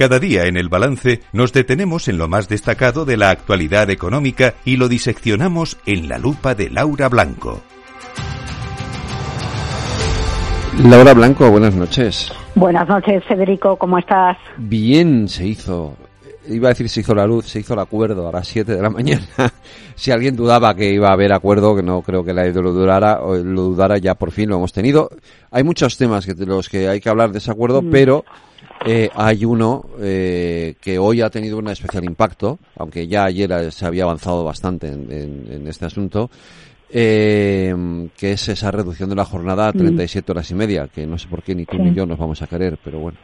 Cada día en el balance nos detenemos en lo más destacado de la actualidad económica y lo diseccionamos en la lupa de Laura Blanco. Laura Blanco, buenas noches. Buenas noches, Federico, ¿cómo estás? Bien, se hizo. Iba a decir se hizo la luz, se hizo el acuerdo a las 7 de la mañana. si alguien dudaba que iba a haber acuerdo, que no creo que la lo dudara, lo dudara, ya por fin lo hemos tenido. Hay muchos temas que, de los que hay que hablar de ese acuerdo, mm. pero eh, hay uno eh, que hoy ha tenido un especial impacto, aunque ya ayer se había avanzado bastante en este asunto, eh, que es esa reducción de la jornada a 37 horas y media, que no sé por qué ni tú ni yo nos vamos a querer, pero bueno.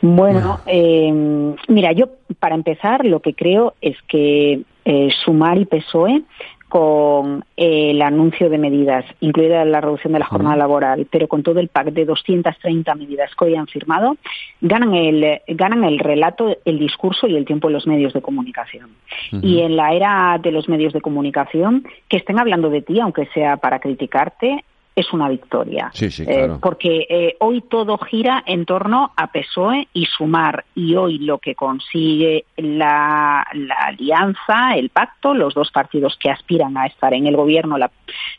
Bueno, eh, mira, yo para empezar lo que creo es que eh, Sumar y PSOE con el anuncio de medidas, incluida la reducción de la jornada laboral, pero con todo el pack de 230 medidas que hoy han firmado, ganan el, ganan el relato, el discurso y el tiempo en los medios de comunicación. Y en la era de los medios de comunicación, que estén hablando de ti, aunque sea para criticarte, es una victoria. Eh, porque eh, hoy todo gira en torno a PSOE y Sumar. Y hoy lo que consigue la, alianza, el pacto, los dos partidos que aspiran a estar en el gobierno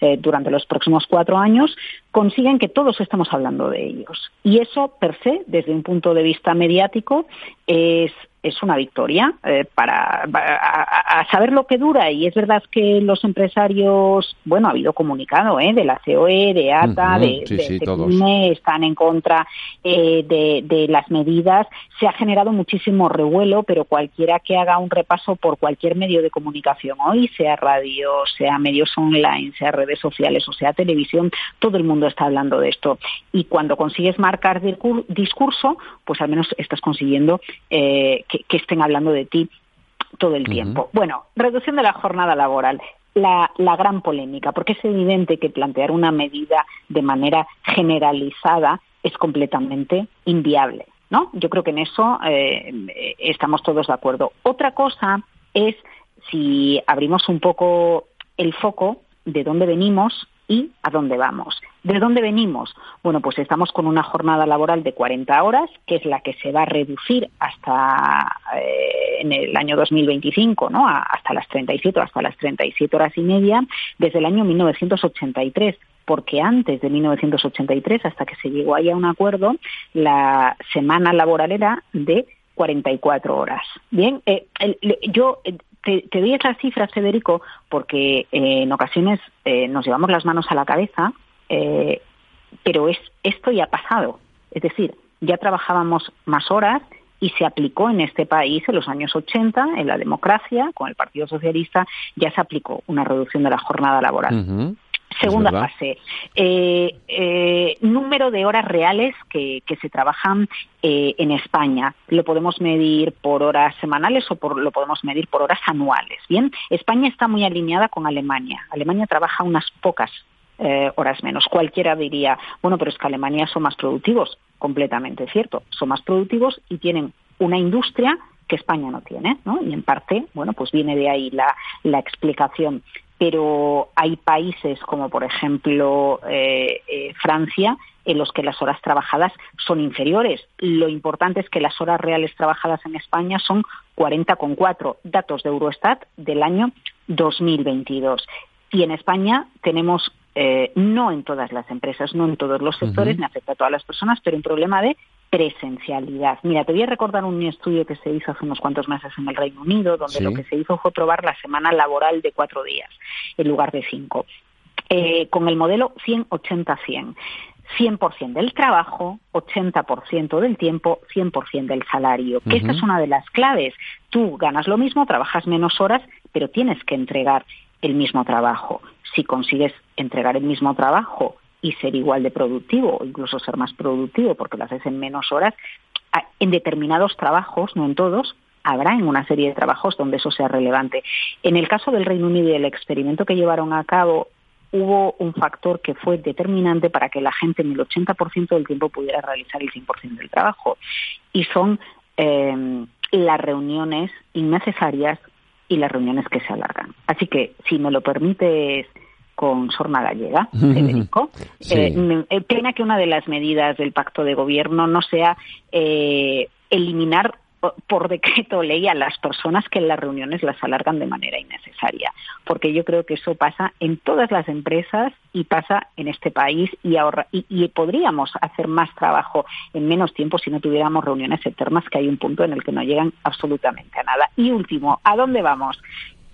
eh, durante los próximos cuatro años, consiguen que todos estemos hablando de ellos. Y eso, per se, desde un punto de vista mediático, es es una victoria eh, para, a, saber lo que dura. Y es verdad que los empresarios bueno ha habido comunicado ¿eh? de la COE de ATA de, de, están en contra eh, de, de, las medidas. Se ha generado muchísimo revuelo pero cualquiera que haga un repaso por cualquier medio de comunicación hoy sea radio sea medios online sea redes sociales o sea televisión todo el mundo está hablando de esto. Y cuando consigues marcar discurso pues al menos estás consiguiendo eh, que, estén hablando de ti todo el tiempo. Bueno, reducción de la jornada laboral. La, gran polémica, porque es evidente que plantear una medida de manera generalizada es completamente inviable. ¿no? Yo creo que en eso eh, estamos todos de acuerdo. Otra cosa es si abrimos un poco el foco de dónde venimos y a dónde vamos. ¿De dónde venimos? Bueno, pues estamos con una jornada laboral de 40 horas, que es la que se va a reducir hasta eh, en el año 2025, ¿no? hasta las 37, hasta las 37 horas y media, desde el año 1983 porque antes de 1983, hasta que se llegó ahí a un acuerdo, la semana laboral era de 44 horas. Bien, eh, yo te, doy esas cifras, Federico, porque eh, en ocasiones eh, nos llevamos las manos a la cabeza, eh, pero es, esto ya ha pasado. Es decir, ya trabajábamos más horas y se aplicó en este país en los años 80, en la democracia, con el Partido Socialista, ya se aplicó una reducción de la jornada laboral. Segunda fase, eh, eh, número de horas reales que, se trabajan eh, en España. Lo podemos medir por horas semanales o por, lo podemos medir por horas anuales. Bien, España está muy alineada con Alemania. Alemania trabaja unas pocas horas menos. Cualquiera diría, bueno, pero es que Alemania son más productivos. Completamente cierto. Son más productivos y tienen una industria que España no tiene, ¿no? Y en parte, bueno, pues viene de ahí la, la explicación pero hay países como por ejemplo eh, eh, Francia en los que las horas trabajadas son inferiores. Lo importante es que las horas reales trabajadas en España son 40,4 datos de Eurostat del año 2022. Y en España tenemos, eh, no en todas las empresas, no en todos los sectores, ni afecta a todas las personas, pero un problema de presencialidad. Mira, te voy a recordar un estudio que se hizo hace unos cuantos meses en el Reino Unido, donde lo que se hizo fue probar la semana laboral de cuatro días en lugar de cinco, eh, con el modelo 100-80-100. 100% del trabajo, 80% del tiempo, 100% del salario. Que esta es una de las claves. Tú ganas lo mismo, trabajas menos horas, pero tienes que entregar el mismo trabajo. Si consigues entregar el mismo trabajo y ser igual de productivo o incluso ser más productivo porque lo haces en menos horas, en determinados trabajos, no en todos, habrá en una serie de trabajos donde eso sea relevante. En el caso del Reino Unido y el experimento que llevaron a cabo, hubo un factor que fue determinante para que la gente en el 80% del tiempo pudiera realizar el 100% del trabajo. Y son eh, las reuniones innecesarias y las reuniones que se alargan. Así que, si me lo permites con Sorna Gallega, Federico. Eh, pena que una de las medidas del pacto de gobierno no sea eh, eliminar por decreto ley a las personas que en las reuniones las alargan de manera innecesaria, porque yo creo que eso pasa en todas las empresas y pasa en este país y, ahorra, y, podríamos hacer más trabajo en menos tiempo si no tuviéramos reuniones eternas, que hay un punto en el que no llegan absolutamente a nada. Y último, ¿a dónde vamos?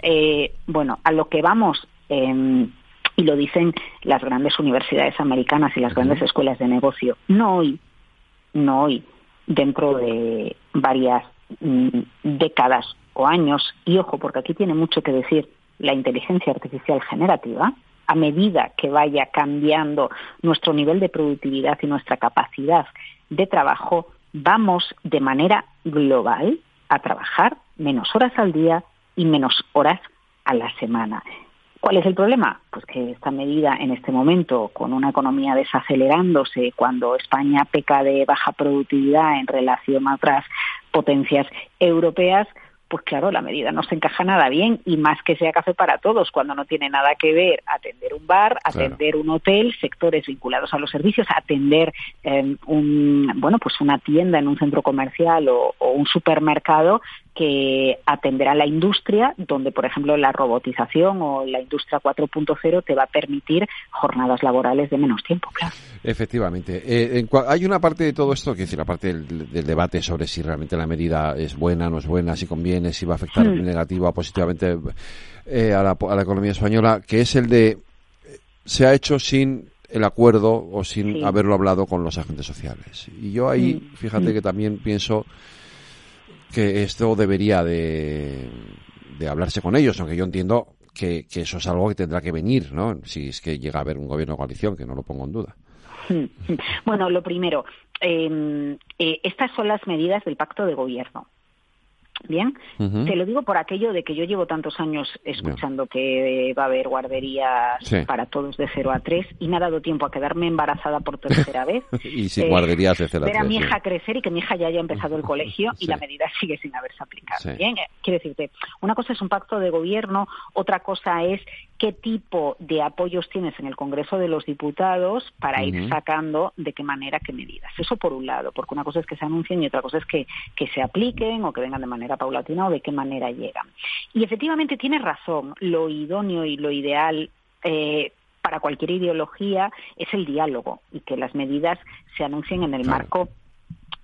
Eh, bueno, a lo que vamos. Eh, y lo dicen las grandes universidades americanas y las grandes escuelas de negocio, no hoy, no hoy, dentro de varias mm, décadas o años, y ojo, porque aquí tiene mucho que decir la inteligencia artificial generativa, a medida que vaya cambiando nuestro nivel de productividad y nuestra capacidad de trabajo, vamos de manera global a trabajar menos horas al día y menos horas a la semana. ¿Cuál es el problema? Pues que esta medida en este momento, con una economía desacelerándose, cuando España peca de baja productividad en relación a otras potencias europeas, pues claro, la medida no se encaja nada bien y más que sea café para todos, cuando no tiene nada que ver atender un bar, atender un hotel, sectores vinculados a los servicios, atender em, un, bueno, pues una tienda en un centro comercial o, un supermercado que atenderá la industria, donde, por ejemplo, la robotización o la industria 4.0 te va a permitir jornadas laborales de menos tiempo, claro. Efectivamente. Eh, hay una parte de todo esto, que es decir, la parte del, debate sobre si realmente la medida es buena, no es buena, si conviene, si va a afectar hmm. negativa o positivamente eh, a, la, a, la, economía española, que es el de se ha hecho sin el acuerdo o sin haberlo hablado con los agentes sociales. Y yo ahí, hmm. fíjate hmm. que también pienso que esto debería de, de hablarse con ellos, aunque yo entiendo que, que, eso es algo que tendrá que venir, ¿no? Si es que llega a haber un gobierno de coalición, que no lo pongo en duda. Bueno, lo primero, em, eh, estas son las medidas del pacto de gobierno. Bien, te lo digo por aquello de que yo llevo tantos años escuchando que va a haber guarderías para todos de 0 a 3 y me ha dado tiempo a quedarme embarazada por tercera vez. y sin guarderías de 0 a 3. Ver a mi hija crecer y que mi hija ya haya empezado el colegio y la medida sigue sin haberse aplicado. Bien, eh, quiero decirte, una cosa es un pacto de gobierno, otra cosa es qué tipo de apoyos tienes en el Congreso de los Diputados para ir sacando de qué manera, qué medidas. Eso por un lado, porque una cosa es que se anuncien y otra cosa es que, que se apliquen o que vengan de manera paulatina o de qué manera llegan. Y efectivamente tiene razón, lo idóneo y lo ideal eh, para cualquier ideología es el diálogo y que las medidas se anuncien en el marco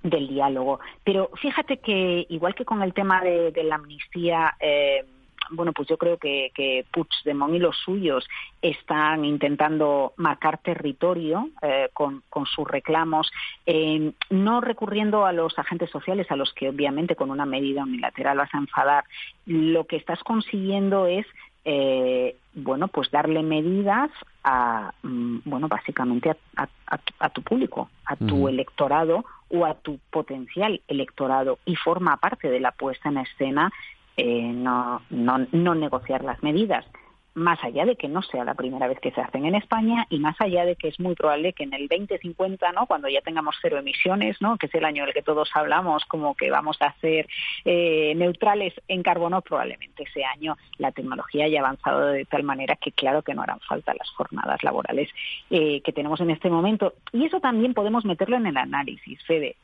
del diálogo. Pero fíjate que, igual que con el tema de, la amnistía, eh, bueno, pues yo creo que, que Puigdemont y los suyos están intentando marcar territorio eh, con, sus reclamos, eh, no recurriendo a los agentes sociales, a los que obviamente con una medida unilateral vas a enfadar. Lo que estás consiguiendo es eh, bueno, pues darle medidas a, mm, bueno, básicamente a, tu público, a tu electorado o a tu potencial electorado y forma parte de la puesta en escena eh, no, no, no negociar las medidas más allá de que no sea la primera vez que se hacen en España y más allá de que es muy probable que en el 2050, ¿no? cuando ya tengamos cero emisiones, ¿no? que es el año en el que todos hablamos como que vamos a ser eh, neutrales en carbono, probablemente ese año la tecnología haya avanzado de tal manera que claro que no harán falta las jornadas laborales eh, que tenemos en este momento. Y eso también podemos meterlo en el análisis, Fede.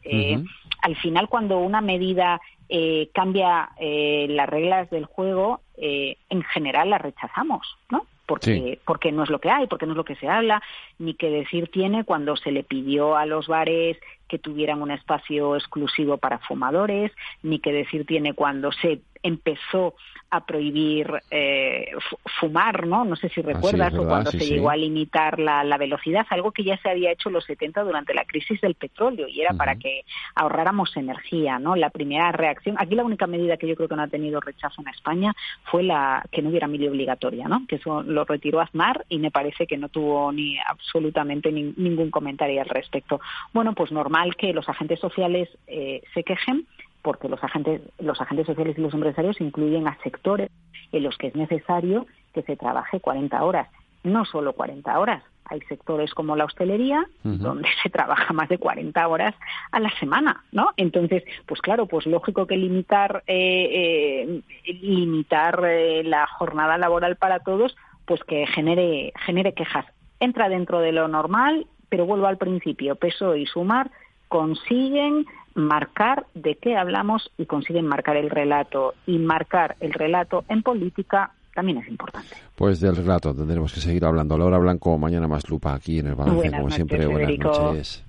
Al final, cuando una medida eh, cambia eh, las reglas del juego, eh, en general las rechazamos, ¿no? Porque, porque no es lo que hay, porque no es lo que se habla, ni qué decir tiene cuando se le pidió a los bares que tuvieran un espacio exclusivo para fumadores, ni qué decir tiene cuando se empezó a prohibir eh, fumar, ¿no? No sé si ah, recuerdas, o cuando se llegó a limitar la, velocidad, algo que ya se había hecho en los 70 durante la crisis del petróleo y era para que ahorráramos energía, ¿no? La primera reacción, aquí la única medida que yo creo que no ha tenido rechazo en España fue la que no hubiera mili obligatoria, ¿no? Que eso lo retiró Aznar y me parece que no tuvo ni absolutamente ningún comentario al respecto. Bueno, pues normal que los agentes sociales eh, se quejen porque los agentes, los agentes sociales y los empresarios incluyen a sectores en los que es necesario que se trabaje 40 horas, no solo 40 horas. Hay sectores como la hostelería donde se trabaja más de 40 horas a la semana, ¿no? Entonces, pues claro, pues lógico que limitar eh, eh, limitar eh, la jornada laboral para todos, pues que genere genere quejas. Entra dentro de lo normal, pero vuelvo al principio, peso y sumar consiguen marcar de qué hablamos y consiguen marcar el relato. Y marcar el relato en política también es importante. Pues del relato tendremos que seguir hablando. Laura Blanco, mañana más lupa aquí en el balance, como siempre. Buenas noches.